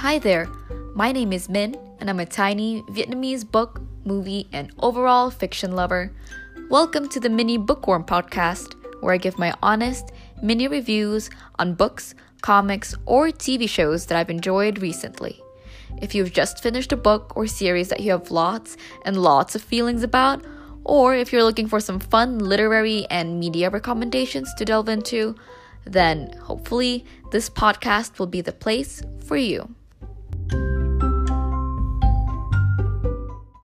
Hi there, my name is Min, and I'm a tiny Vietnamese book, movie, and overall fiction lover. Welcome to the Minhi Bookworm podcast, where I give my honest mini reviews on books, comics, or TV shows that I've enjoyed recently. If you've just finished a book or series that you have lots and lots of feelings about, or if you're looking for some fun literary and media recommendations to delve into, then hopefully this podcast will be the place for you.